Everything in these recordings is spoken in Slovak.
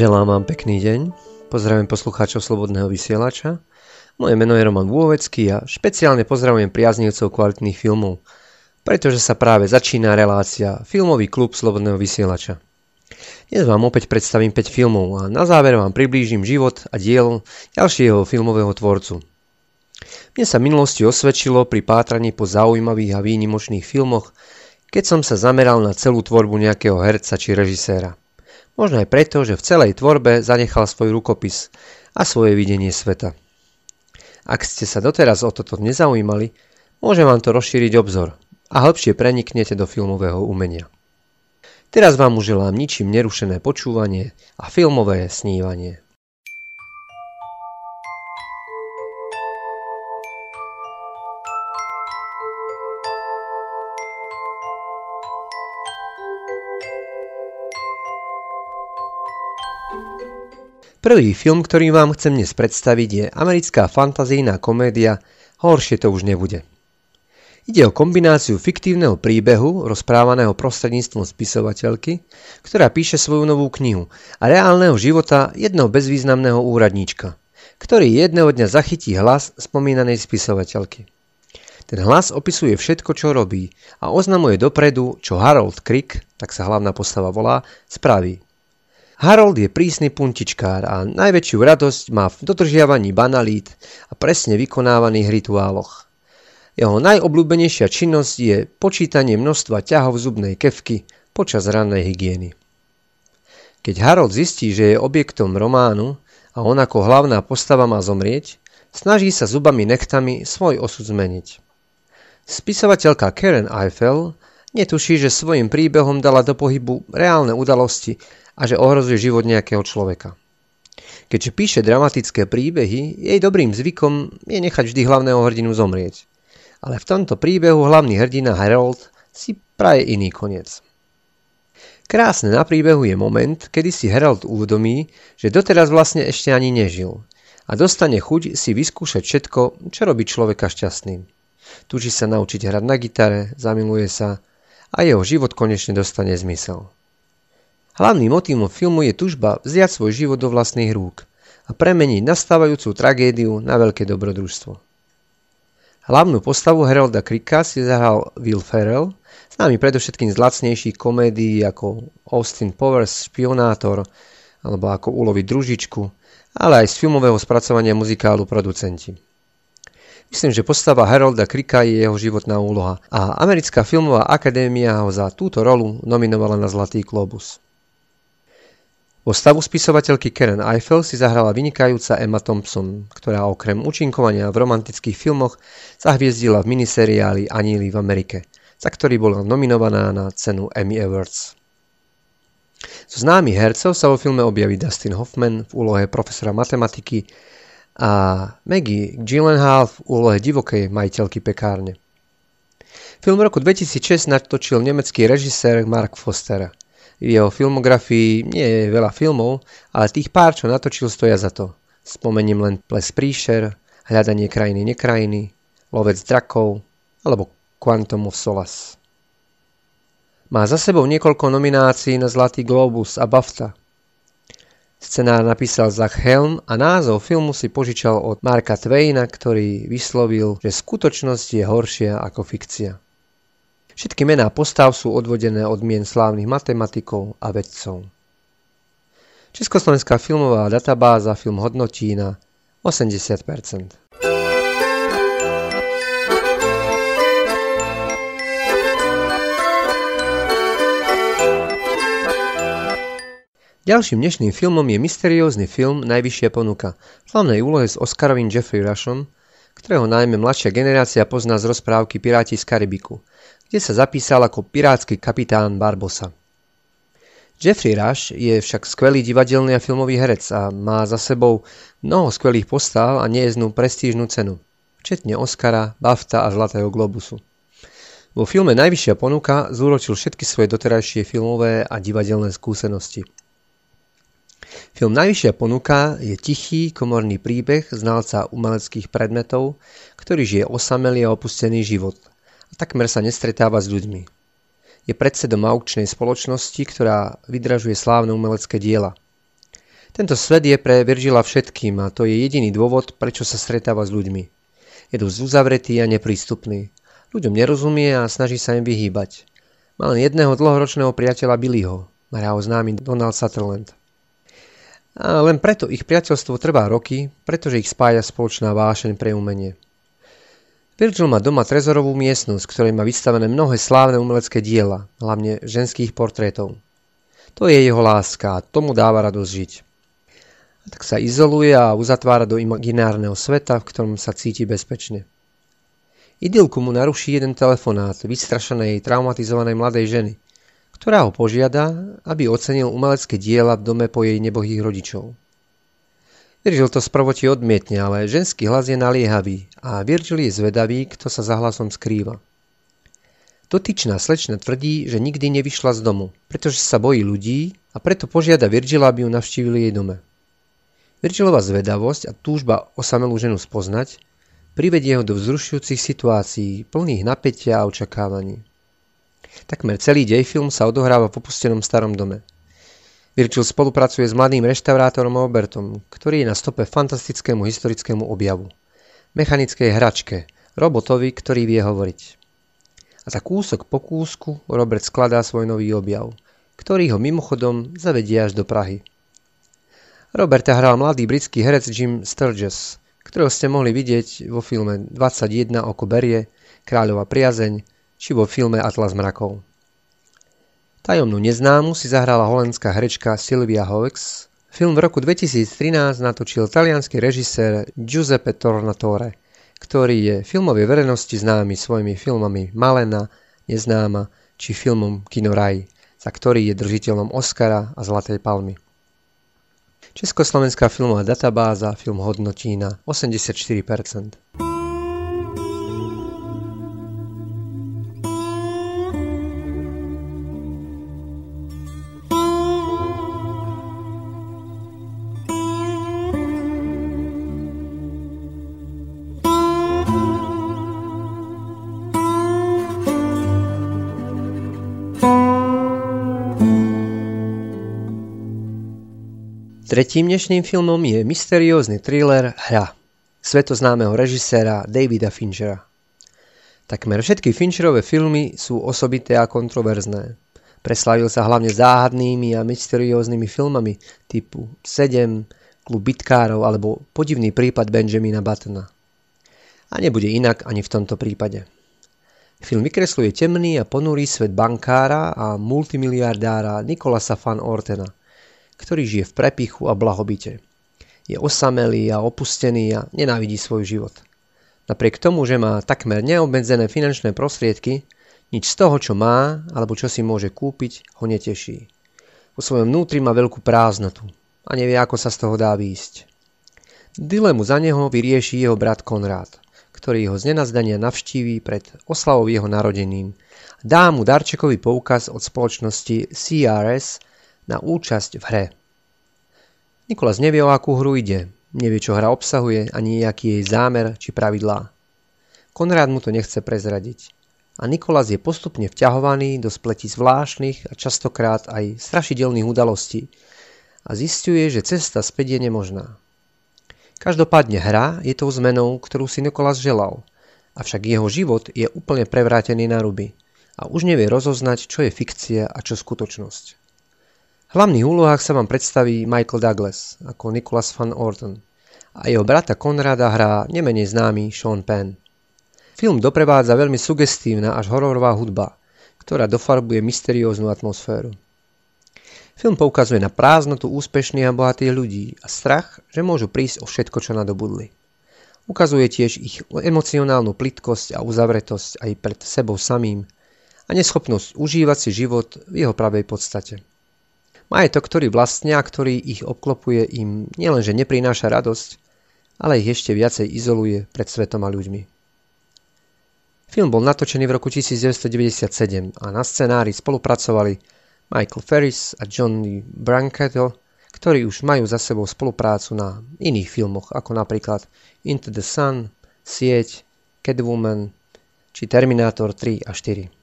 Želám vám pekný deň, pozdravujem poslucháčov Slobodného vysielača. Moje meno je Roman Vôvecký a špeciálne pozdravujem priaznivcov kvalitných filmov, pretože sa práve začína relácia Filmový klub Slobodného vysielača. Dnes vám opäť predstavím 5 filmov a na záver vám priblížim život a dielo ďalšieho filmového tvorcu. Mne sa minulosti osvedčilo pri pátraní po zaujímavých a výnimočných filmoch, keď som sa zameral na celú tvorbu nejakého herca či režiséra. Možno aj preto, že v celej tvorbe zanechal svoj rukopis a svoje videnie sveta. Ak ste sa doteraz o toto nezaujímali, môže vám to rozšíriť obzor a hĺbšie preniknete do filmového umenia. Teraz vám už želám ničím nerušené počúvanie a filmové snívanie. Prvý film, ktorý vám chcem dnes predstaviť, je americká fantazijná komédia Horšie to už nebude. Ide o kombináciu fiktívneho príbehu, rozprávaného prostredníctvom spisovateľky, ktorá píše svoju novú knihu, a reálneho života jedného bezvýznamného úradníčka, ktorý jedného dňa zachytí hlas spomínanej spisovateľky. Ten hlas opisuje všetko, čo robí a oznamuje dopredu, čo Harold Crick, tak sa hlavná postava volá, spraví. Harold je prísny puntičkár a najväčšiu radosť má v dodržiavaní banalít a presne vykonávaných rituáloch. Jeho najobľúbenejšia činnosť je počítanie množstva ťahov zubnej kevky počas rannej hygieny. Keď Harold zistí, že je objektom románu a on ako hlavná postava má zomrieť, snaží sa zubami nechtami svoj osud zmeniť. Spisovateľka Karen Eiffel netuší, že svojim príbehom dala do pohybu reálne udalosti a že ohrozuje život nejakého človeka. Keďže píše dramatické príbehy, jej dobrým zvykom je nechať vždy hlavného hrdinu zomrieť. Ale v tomto príbehu hlavný hrdina Harold si praje iný koniec. Krásne na príbehu je moment, kedy si Harold uvedomí, že doteraz vlastne ešte ani nežil a dostane chuť si vyskúšať všetko, čo robí človeka šťastným. Tuží sa naučiť hrať na gitare, zamiluje sa a jeho život konečne dostane zmysel. Hlavným motívom filmu je tužba vziať svoj život do vlastných rúk a premeniť nastávajúcu tragédiu na veľké dobrodružstvo. Hlavnú postavu Herolda Krika si zahral Will Ferrell, známy predovšetkým z lacnejších komédií ako Austin Powers Špionátor alebo ako Uloviť družičku, ale aj z filmového spracovania muzikálu producenti. Myslím, že postava Harolda Krika je jeho životná úloha a Americká filmová akadémia ho za túto rolu nominovala na Zlatý globus. Vo stavu spisovateľky Karen Eiffel si zahrala vynikajúca Emma Thompson, ktorá okrem účinkovania v romantických filmoch zahviezdila v miniseriáli Aníli v Amerike, za ktorý bola nominovaná na cenu Emmy Awards. Zo známych hercov sa vo filme objaví Dustin Hoffman v úlohe profesora matematiky a Maggie Gyllenhaal v úlohe divokej majiteľky pekárne. Film roku 2006 natočil nemecký režisér Mark Foster – v jeho filmografii nie je veľa filmov, ale tých pár, čo natočil, stoja za to. Spomeniem len Ples príšer, Hľadanie krajiny nekrajiny, Lovec drakov alebo Quantum of Solace. Má za sebou niekoľko nominácií na Zlatý Globus a BAFTA. Scenár napísal Zach Helm a názov filmu si požičal od Marka Twaina, ktorý vyslovil, že skutočnosť je horšia ako fikcia. Všetky mená postav sú odvodené od mien slávnych matematikov a vedcov. Československá filmová databáza film hodnotí na 80%. Ďalším dnešným filmom je mysteriózny film Najvyššia ponuka hlavnej úlohe s Oscarovým Jeffrey Rushom, ktorého najmä mladšia generácia pozná z rozprávky Piráti z Karibiku, kde sa zapísal ako pirátsky kapitán Barbosa. Jeffrey Rush je však skvelý divadelný a filmový herec a má za sebou mnoho skvelých postáv a nejeznú prestížnu cenu, včetne Oscara, BAFTA a Zlatého globusu. Vo filme Najvyššia ponuka zúročil všetky svoje doterajšie filmové a divadelné skúsenosti. Film Najvyššia ponuka je tichý, komorný príbeh znalca umeleckých predmetov, ktorý žije osamelý a opustený život – a takmer sa nestretáva s ľuďmi. Je predsedom aukčnej spoločnosti, ktorá vydražuje slávne umelecké diela. Tento svet je pre Virgila všetkým a to je jediný dôvod, prečo sa stretáva s ľuďmi. Je dosť uzavretý a neprístupný. Ľuďom nerozumie a snaží sa im vyhýbať. Má len jedného dlhoročného priateľa Billyho, má ho známy Donald Sutherland. A len preto ich priateľstvo trvá roky, pretože ich spája spoločná vášeň pre umenie. Virgil má doma trezorovú miestnosť, ktorej má vystavené mnohé slávne umelecké diela, hlavne ženských portrétov. To je jeho láska a tomu dáva radosť žiť. A tak sa izoluje a uzatvára do imaginárneho sveta, v ktorom sa cíti bezpečne. Idylku mu naruší jeden telefonát vystrašenej traumatizovanej mladej ženy, ktorá ho požiada, aby ocenil umelecké diela v dome po jej nebohých rodičov. Virgil to sprvoti odmietne, ale ženský hlas je naliehavý a Virgil je zvedavý, kto sa za hlasom skrýva. Dotyčná slečna tvrdí, že nikdy nevyšla z domu, pretože sa bojí ľudí a preto požiada Virgila, aby ju navštívili jej dome. Virgilova zvedavosť a túžba osamelú ženu spoznať privedie ho do vzrušujúcich situácií, plných napätia a očakávaní. Takmer celý dej film sa odohráva v opustenom starom dome. Virgil spolupracuje s mladým reštaurátorom Albertom, ktorý je na stope fantastickému historickému objavu. Mechanickej hračke, robotovi, ktorý vie hovoriť. A za kúsok po kúsku Robert skladá svoj nový objav, ktorý ho mimochodom zavedie až do Prahy. Roberta hral mladý britský herec Jim Sturges, ktorého ste mohli vidieť vo filme 21 oko berie, Kráľova priazeň či vo filme Atlas mrakov. Tajomnú neznámu si zahrala holandská herečka Silvia Hoeks. Film v roku 2013 natočil talianský režisér Giuseppe Tornatore, ktorý je filmovej verejnosti známy svojimi filmami Malena, Neznáma či filmom Kino Raj, za ktorý je držiteľom Oscara a Zlatej palmy. Československá filmová databáza film hodnotí na 84%. Tretím dnešným filmom je mysteriózny thriller Hra svetoznámeho režiséra Davida Finchera. Takmer všetky Fincherové filmy sú osobité a kontroverzné. Preslavil sa hlavne záhadnými a mysterióznymi filmami typu 7, Klub bitkárov alebo Podivný prípad Benjamina Buttona. A nebude inak ani v tomto prípade. Film vykresluje temný a ponurý svet bankára a multimiliardára Nikolasa van Ortena – ktorý žije v prepichu a blahobite. Je osamelý a opustený a nenávidí svoj život. Napriek tomu, že má takmer neobmedzené finančné prostriedky, nič z toho, čo má alebo čo si môže kúpiť, ho neteší. Vo svojom vnútri má veľkú prázdnotu a nevie, ako sa z toho dá výjsť. Dilemu za neho vyrieši jeho brat Konrád, ktorý ho z nenazdania navštíví pred oslavou jeho narodením. Dá mu darčekový poukaz od spoločnosti CRS na účasť v hre. Nikolas nevie, o akú hru ide, nevie, čo hra obsahuje, ani aký jej zámer či pravidlá. Konrád mu to nechce prezradiť. A Nikolas je postupne vťahovaný do spletí zvláštnych a častokrát aj strašidelných udalostí a zistuje, že cesta späť je nemožná. Každopádne hra je tou zmenou, ktorú si Nikolas želal, avšak jeho život je úplne prevrátený na ruby a už nevie rozoznať, čo je fikcia a čo skutočnosť. V hlavných úlohách sa vám predstaví Michael Douglas ako Nicholas Van Orton a jeho brata Konrada hrá nemenej známy Sean Penn. Film doprevádza veľmi sugestívna až hororová hudba, ktorá dofarbuje mysterióznu atmosféru. Film poukazuje na prázdnotu úspešných a bohatých ľudí a strach, že môžu prísť o všetko, čo nadobudli. Ukazuje tiež ich emocionálnu plitkosť a uzavretosť aj pred sebou samým a neschopnosť užívať si život v jeho pravej podstate. Majetok, ktorý vlastnia, ktorý ich obklopuje, im nielenže neprináša radosť, ale ich ešte viacej izoluje pred svetom a ľuďmi. Film bol natočený v roku 1997 a na scenári spolupracovali Michael Ferris a Johnny Branchetto, ktorí už majú za sebou spoluprácu na iných filmoch, ako napríklad Into the Sun, Sieť, Catwoman či Terminator 3 a 4.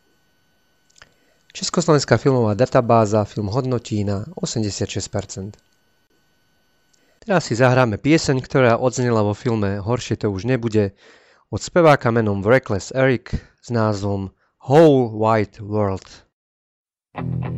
Československá filmová databáza film hodnotí na 86%. Teraz si zahráme pieseň, ktorá odznela vo filme Horšie to už nebude od speváka menom Reckless Eric s názvom Whole White World. When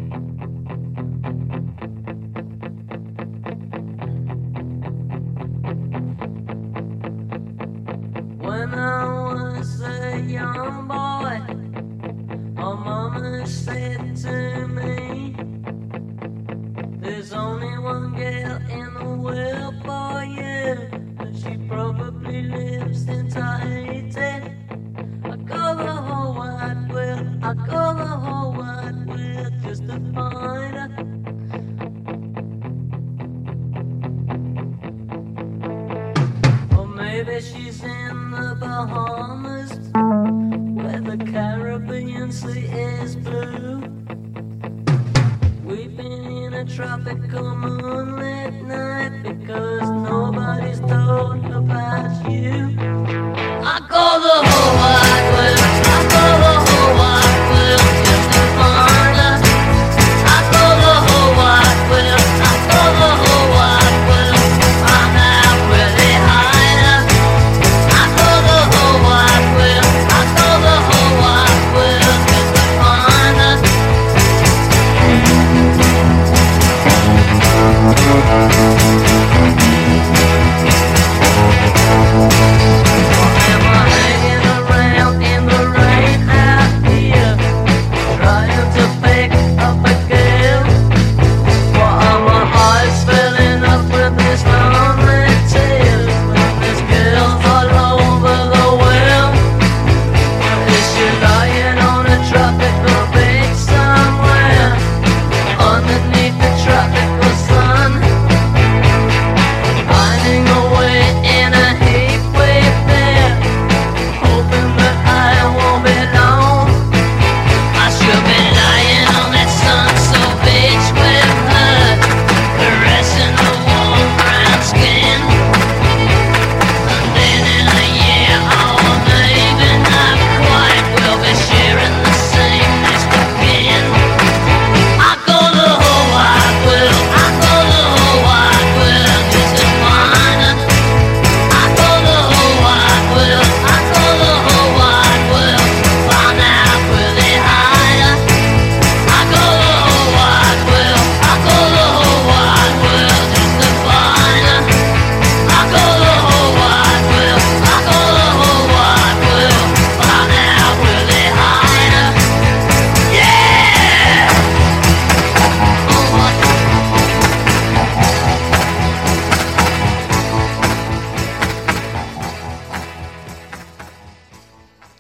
lives in Tahiti. I call the whole wide world, I call the whole wide world just to find her. Or maybe she's in the Bahamas, where the Caribbean Sea is blue. We've been in a tropical moonlit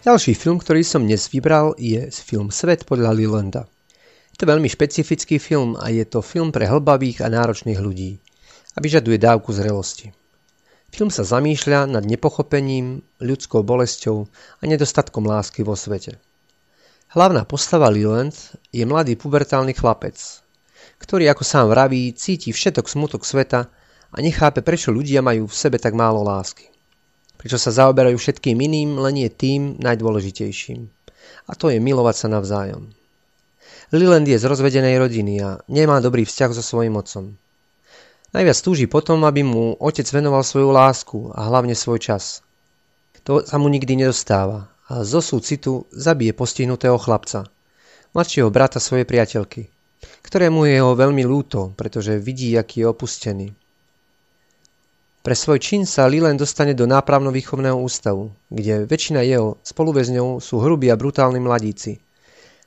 Ďalší film, ktorý som dnes vybral, je film Svet podľa Lilanda. Je to veľmi špecifický film a je to film pre hlbavých a náročných ľudí a vyžaduje dávku zrelosti. Film sa zamýšľa nad nepochopením, ľudskou bolesťou a nedostatkom lásky vo svete. Hlavná postava Leland je mladý pubertálny chlapec, ktorý ako sám vraví cíti všetok smutok sveta a nechápe prečo ľudia majú v sebe tak málo lásky. Prečo sa zaoberajú všetkým iným, len nie tým najdôležitejším. A to je milovať sa navzájom. Leland je z rozvedenej rodiny a nemá dobrý vzťah so svojím otcom. Najviac túži potom, aby mu otec venoval svoju lásku a hlavne svoj čas. To sa mu nikdy nedostáva a zo súcitu zabije postihnutého chlapca, mladšieho brata svojej priateľky, ktorému je ho veľmi ľúto, pretože vidí, aký je opustený. Pre svoj čin sa Lilen dostane do nápravno-výchovného ústavu, kde väčšina jeho spoluväzňov sú hrubí a brutálni mladíci.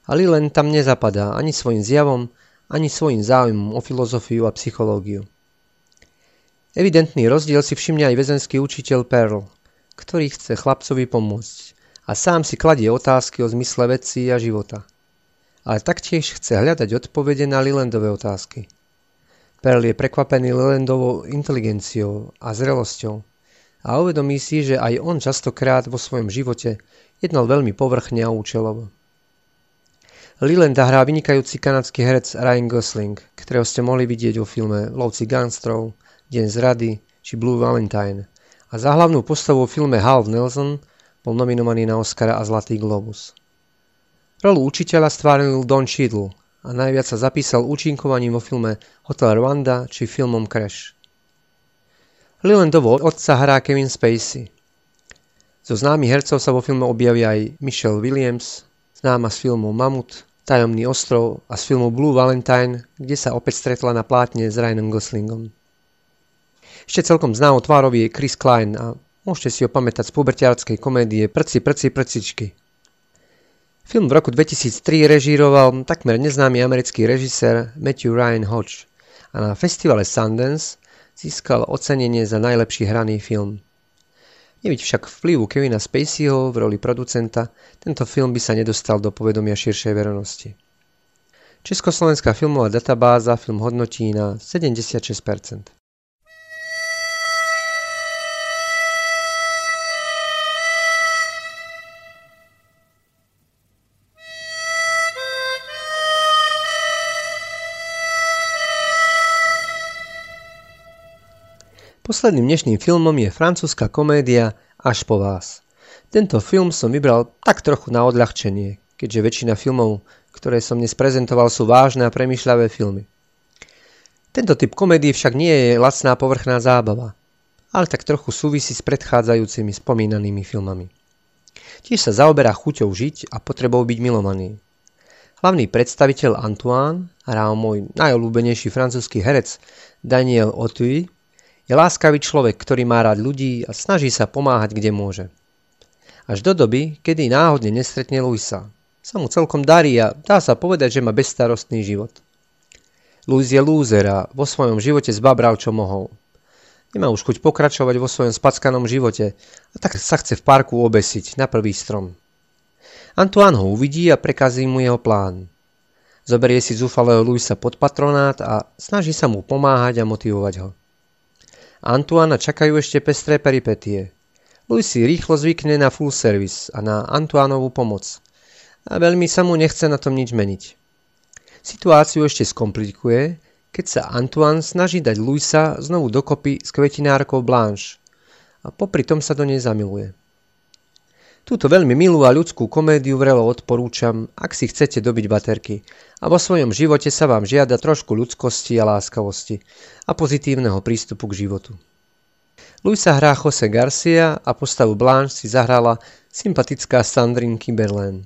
A Lilen tam nezapadá ani svojim zjavom, ani svojim záujmom o filozofiu a psychológiu. Evidentný rozdiel si všimne aj väzenský učiteľ Pearl, ktorý chce chlapcovi pomôcť a sám si kladie otázky o zmysle vecí a života. Ale taktiež chce hľadať odpovede na Lilandové otázky. Pearl je prekvapený Lilandovou inteligenciou a zrelosťou a uvedomí si, že aj on častokrát vo svojom živote jednal veľmi povrchne a účelovo. Lilanda hrá vynikajúci kanadský herec Ryan Gosling, ktorého ste mohli vidieť vo filme Lovci gangstrov, Deň zrady či Blue Valentine a za hlavnú postavu vo filme Half Nelson bol nominovaný na Oscara a Zlatý globus. Rolu učiteľa stvárnil Don Cheadle a najviac sa zapísal účinkovaním vo filme Hotel Rwanda či filmom Crash. Lelandovho otca hrá Kevin Spacey. Zo známych hercov sa vo filme objaví aj Michelle Williams, známa z filmu Mamut, Tajomný ostrov a z filmu Blue Valentine, kde sa opäť stretla na plátne s Ryanom Goslingom. Ešte celkom známou tvárov je Chris Klein a môžete si ho pamätať z pubertiárskej komédie Prci, prci, prcičky. Film v roku 2003 režíroval takmer neznámy americký režisér Matthew Ryan Hodge a na festivale Sundance získal ocenenie za najlepší hraný film. Nebyť však vplyvu Kevina Spaceyho v roli producenta, tento film by sa nedostal do povedomia širšej verejnosti. Československá filmová databáza film hodnotí na 76%. Posledným dnešným filmom je francúzska komédia Až po vás. Tento film som vybral tak trochu na odľahčenie, keďže väčšina filmov, ktoré som dnes prezentoval, sú vážne a premyšľavé filmy. Tento typ komédie však nie je lacná povrchná zábava, ale tak trochu súvisí s predchádzajúcimi spomínanými filmami. Tiež sa zaoberá chuťou žiť a potrebou byť milovaný. Hlavný predstaviteľ Antoine hral môj najobľúbenejší francúzsky herec Daniel Auteuil, je láskavý človek, ktorý má rád ľudí a snaží sa pomáhať, kde môže. Až do doby, kedy náhodne nestretne Luisa. Sa mu celkom darí a dá sa povedať, že má bezstarostný život. Luis je lúzer a vo svojom živote zbabral, čo mohol. Nemá už chuť pokračovať vo svojom spackanom živote a tak sa chce v parku obesiť na prvý strom. Antoine ho uvidí a prekazí mu jeho plán. Zoberie si zúfalého Luisa pod patronát a snaží sa mu pomáhať a motivovať ho. Antuana čakajú ešte pestré peripetie. Louis si rýchlo zvykne na full service a na Antuánovú pomoc. A veľmi sa mu nechce na tom nič meniť. Situáciu ešte skomplikuje, keď sa Antoine snaží dať Luisa znovu dokopy s kvetinárkou Blanche a popri tom sa do nej zamiluje. Túto veľmi milú a ľudskú komédiu vrelo odporúčam, ak si chcete dobiť baterky a vo svojom živote sa vám žiada trošku ľudskosti a láskavosti a pozitívneho prístupu k životu. Luisa hrá Jose Garcia a postavu Blanche si zahrala sympatická Sandrine Kimberlén.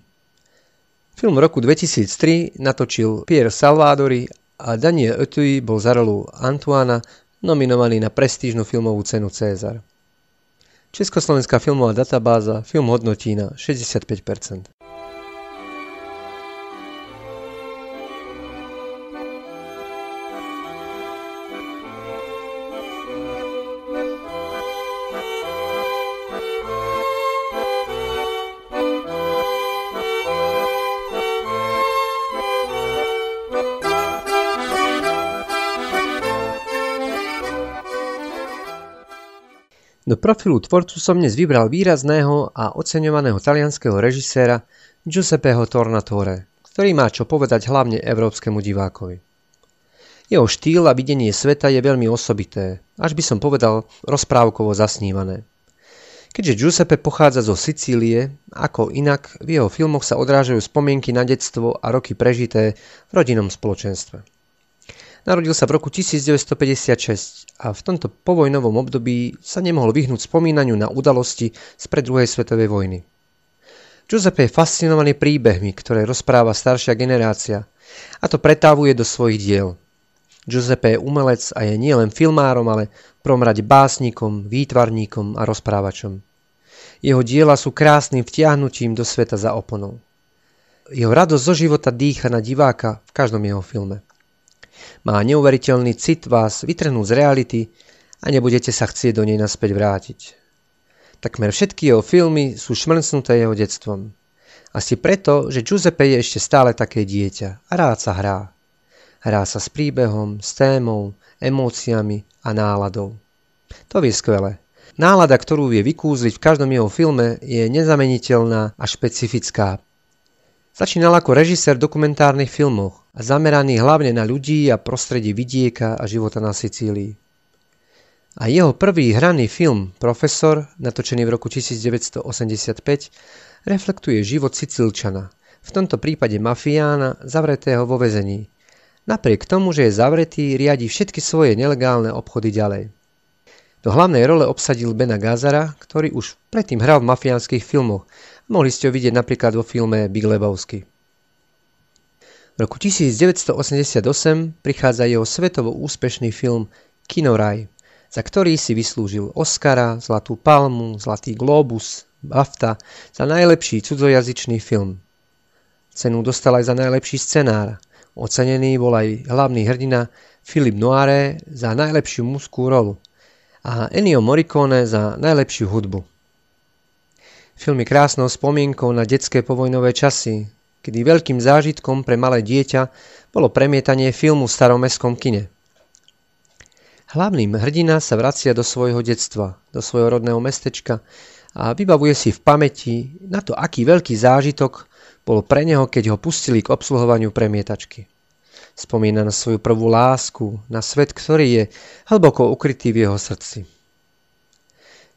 Film roku 2003 natočil Pierre Salvadori a Daniel Etui bol za rolu Antoana nominovaný na prestížnu filmovú cenu César. Československá filmová databáza film hodnotí na 65%. Do profilu tvorcu som dnes vybral výrazného a oceňovaného talianského režiséra Giuseppeho Tornatore, ktorý má čo povedať hlavne európskemu divákovi. Jeho štýl a videnie sveta je veľmi osobité, až by som povedal rozprávkovo zasnívané. Keďže Giuseppe pochádza zo Sicílie, ako inak v jeho filmoch sa odrážajú spomienky na detstvo a roky prežité v rodinnom spoločenstve. Narodil sa v roku 1956 a v tomto povojnovom období sa nemohol vyhnúť spomínaniu na udalosti z pred druhej svetovej vojny. Giuseppe je fascinovaný príbehmi, ktoré rozpráva staršia generácia a to pretávuje do svojich diel. Giuseppe je umelec a je nielen filmárom, ale prvom básnikom, výtvarníkom a rozprávačom. Jeho diela sú krásnym vtiahnutím do sveta za oponou. Jeho radosť zo života dýcha na diváka v každom jeho filme. Má neuveriteľný cit vás vytrhnúť z reality a nebudete sa chcieť do nej naspäť vrátiť. Takmer všetky jeho filmy sú šmrcnuté jeho detstvom. Asi preto, že Giuseppe je ešte stále také dieťa a rád sa hrá. Hrá sa s príbehom, s témou, emóciami a náladou. To je skvelé. Nálada, ktorú vie vykúzliť v každom jeho filme, je nezameniteľná a špecifická. Začínal ako režisér dokumentárnych filmov a zameraný hlavne na ľudí a prostredie vidieka a života na Sicílii. A jeho prvý hraný film Profesor, natočený v roku 1985, reflektuje život Sicílčana, v tomto prípade mafiána, zavretého vo vezení. Napriek tomu, že je zavretý, riadi všetky svoje nelegálne obchody ďalej. Do hlavnej role obsadil Bena Gazara, ktorý už predtým hral v mafiánskych filmoch. Mohli ste ho vidieť napríklad vo filme Big Lebowski. V roku 1988 prichádza jeho svetovo úspešný film Kinoraj, za ktorý si vyslúžil Oscara, Zlatú palmu, Zlatý globus, BAFTA za najlepší cudzojazyčný film. Cenu dostal aj za najlepší scenár. Ocenený bol aj hlavný hrdina Philip Noire za najlepšiu mužskú rolu a Ennio Morricone za najlepšiu hudbu. Film je krásnou spomienkou na detské povojnové časy, kedy veľkým zážitkom pre malé dieťa bolo premietanie filmu v starom mestskom kine. Hlavným hrdina sa vracia do svojho detstva, do svojho rodného mestečka a vybavuje si v pamäti na to, aký veľký zážitok bol pre neho, keď ho pustili k obsluhovaniu premietačky. Spomína na svoju prvú lásku, na svet, ktorý je hlboko ukrytý v jeho srdci.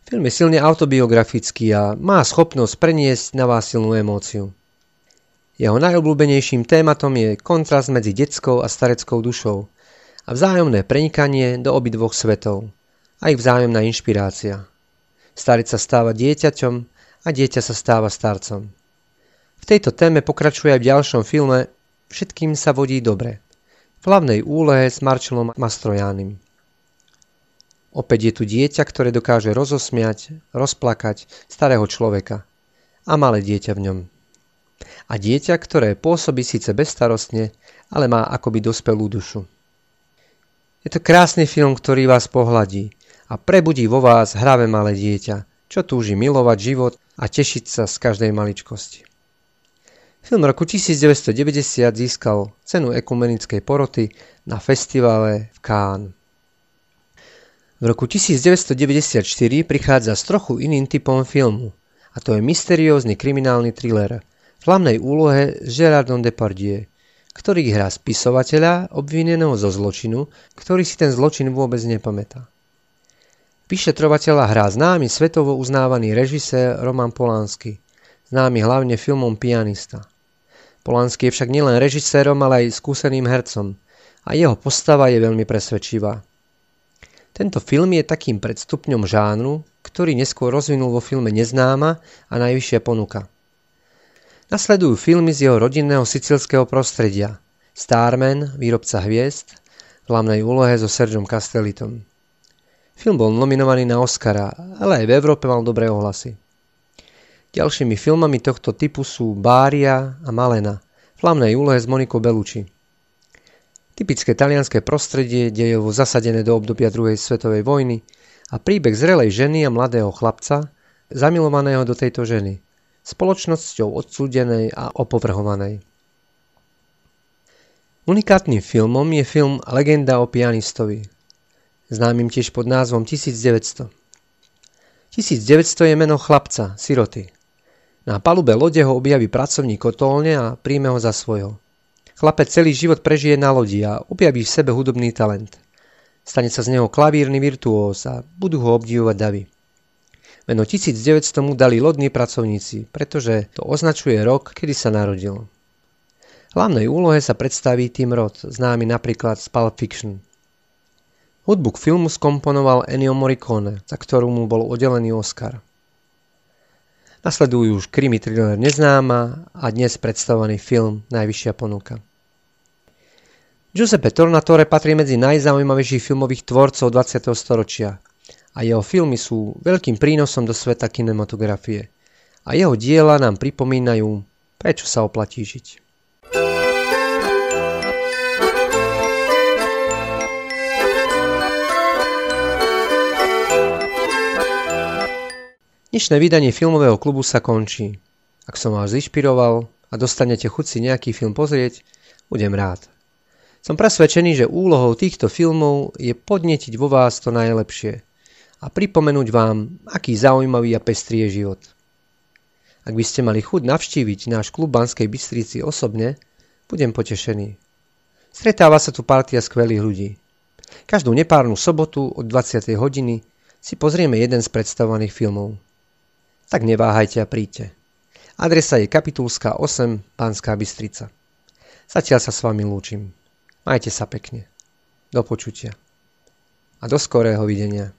Film je silne autobiografický a má schopnosť preniesť na vás silnú emóciu. Jeho najobľúbenejším tématom je kontrast medzi detskou a stareckou dušou a vzájomné prenikanie do obidvoch svetov, a ich vzájomná inšpirácia. Starec sa stáva dieťaťom a dieťa sa stáva starcom. V tejto téme pokračuje aj v ďalšom filme Všetkým sa vodí dobre v hlavnej úlohe s Marčelom Mastrojánim. Opäť je tu dieťa, ktoré dokáže rozosmiať, rozplakať starého človeka a malé dieťa v ňom. A dieťa, ktoré pôsobí síce bezstarostne, ale má akoby dospelú dušu. Je to krásny film, ktorý vás pohľadí a prebudí vo vás hravé malé dieťa, čo túži milovať život a tešiť sa z každej maličkosti. Film roku 1990 získal cenu ekumenickej poroty na festivale v Cannes. V roku 1994 prichádza s trochu iným typom filmu, a to je mysteriózny kriminálny thriller v hlavnej úlohe s Gerardom Depardieu, ktorý hrá spisovateľa obvineného zo zločinu, ktorý si ten zločin vôbec nepamätá. Vyšetrovateľa hrá známy svetovo uznávaný režisér Roman Polanský, známy hlavne filmom Pianista. Polanský je však nielen režisérom, ale aj skúseným hercom a jeho postava je veľmi presvedčivá. Tento film je takým predstupňom žánru, ktorý neskôr rozvinul vo filme Neznáma a Najvyššia ponuka. Nasledujú filmy z jeho rodinného sicilského prostredia Starman, výrobca hviezd, v hlavnej úlohe so Sergeom Castellitom. Film bol nominovaný na Oscara, ale aj v Európe mal dobré ohlasy. Ďalšími filmami tohto typu sú Bária a Malena v hlavnej úlohe s Monikou Bellucci. Typické talianské prostredie, dejovo zasadené do obdobia druhej svetovej vojny a príbeh zrelej ženy a mladého chlapca, zamilovaného do tejto ženy, spoločnosťou odsúdenej a opovrhovanej. Unikátnym filmom je film Legenda o pianistovi, známym tiež pod názvom 1900. 1900 je meno chlapca, siroty, na palube lode ho objaví pracovník kotolne a príjme ho za svojho. Chlapec celý život prežije na lodi a objaví v sebe hudobný talent. Stane sa z neho klavírny virtuós a budú ho obdivovať davy. Meno 1900 mu dali lodní pracovníci, pretože to označuje rok, kedy sa narodil. Hlavnej úlohe sa predstaví Tim Roth, známy napríklad z Pulp Fiction. Hudbu k filmu skomponoval Ennio Morricone, za ktorú mu bol udelený Oscar. Nasledujú už krimi thriller Neznáma a dnes predstavovaný film Najvyššia ponuka. Giuseppe Tornatore patrí medzi najzaujímavejších filmových tvorcov 20. storočia a jeho filmy sú veľkým prínosom do sveta kinematografie a jeho diela nám pripomínajú, prečo sa oplatí žiť. Dnešné vydanie filmového klubu sa končí. Ak som vás inšpiroval a dostanete chuť si nejaký film pozrieť, budem rád. Som presvedčený, že úlohou týchto filmov je podnetiť vo vás to najlepšie a pripomenúť vám, aký zaujímavý a pestrý je život. Ak by ste mali chuť navštíviť náš klub Banskej Bystrici osobne, budem potešený. Stretáva sa tu partia skvelých ľudí. Každú nepárnu sobotu od 20. hodiny si pozrieme jeden z predstavovaných filmov tak neváhajte a príďte. Adresa je Kapitulská 8, Pánska Bystrica. Zatiaľ sa s vami lúčim. Majte sa pekne. Do počutia. A do skorého videnia.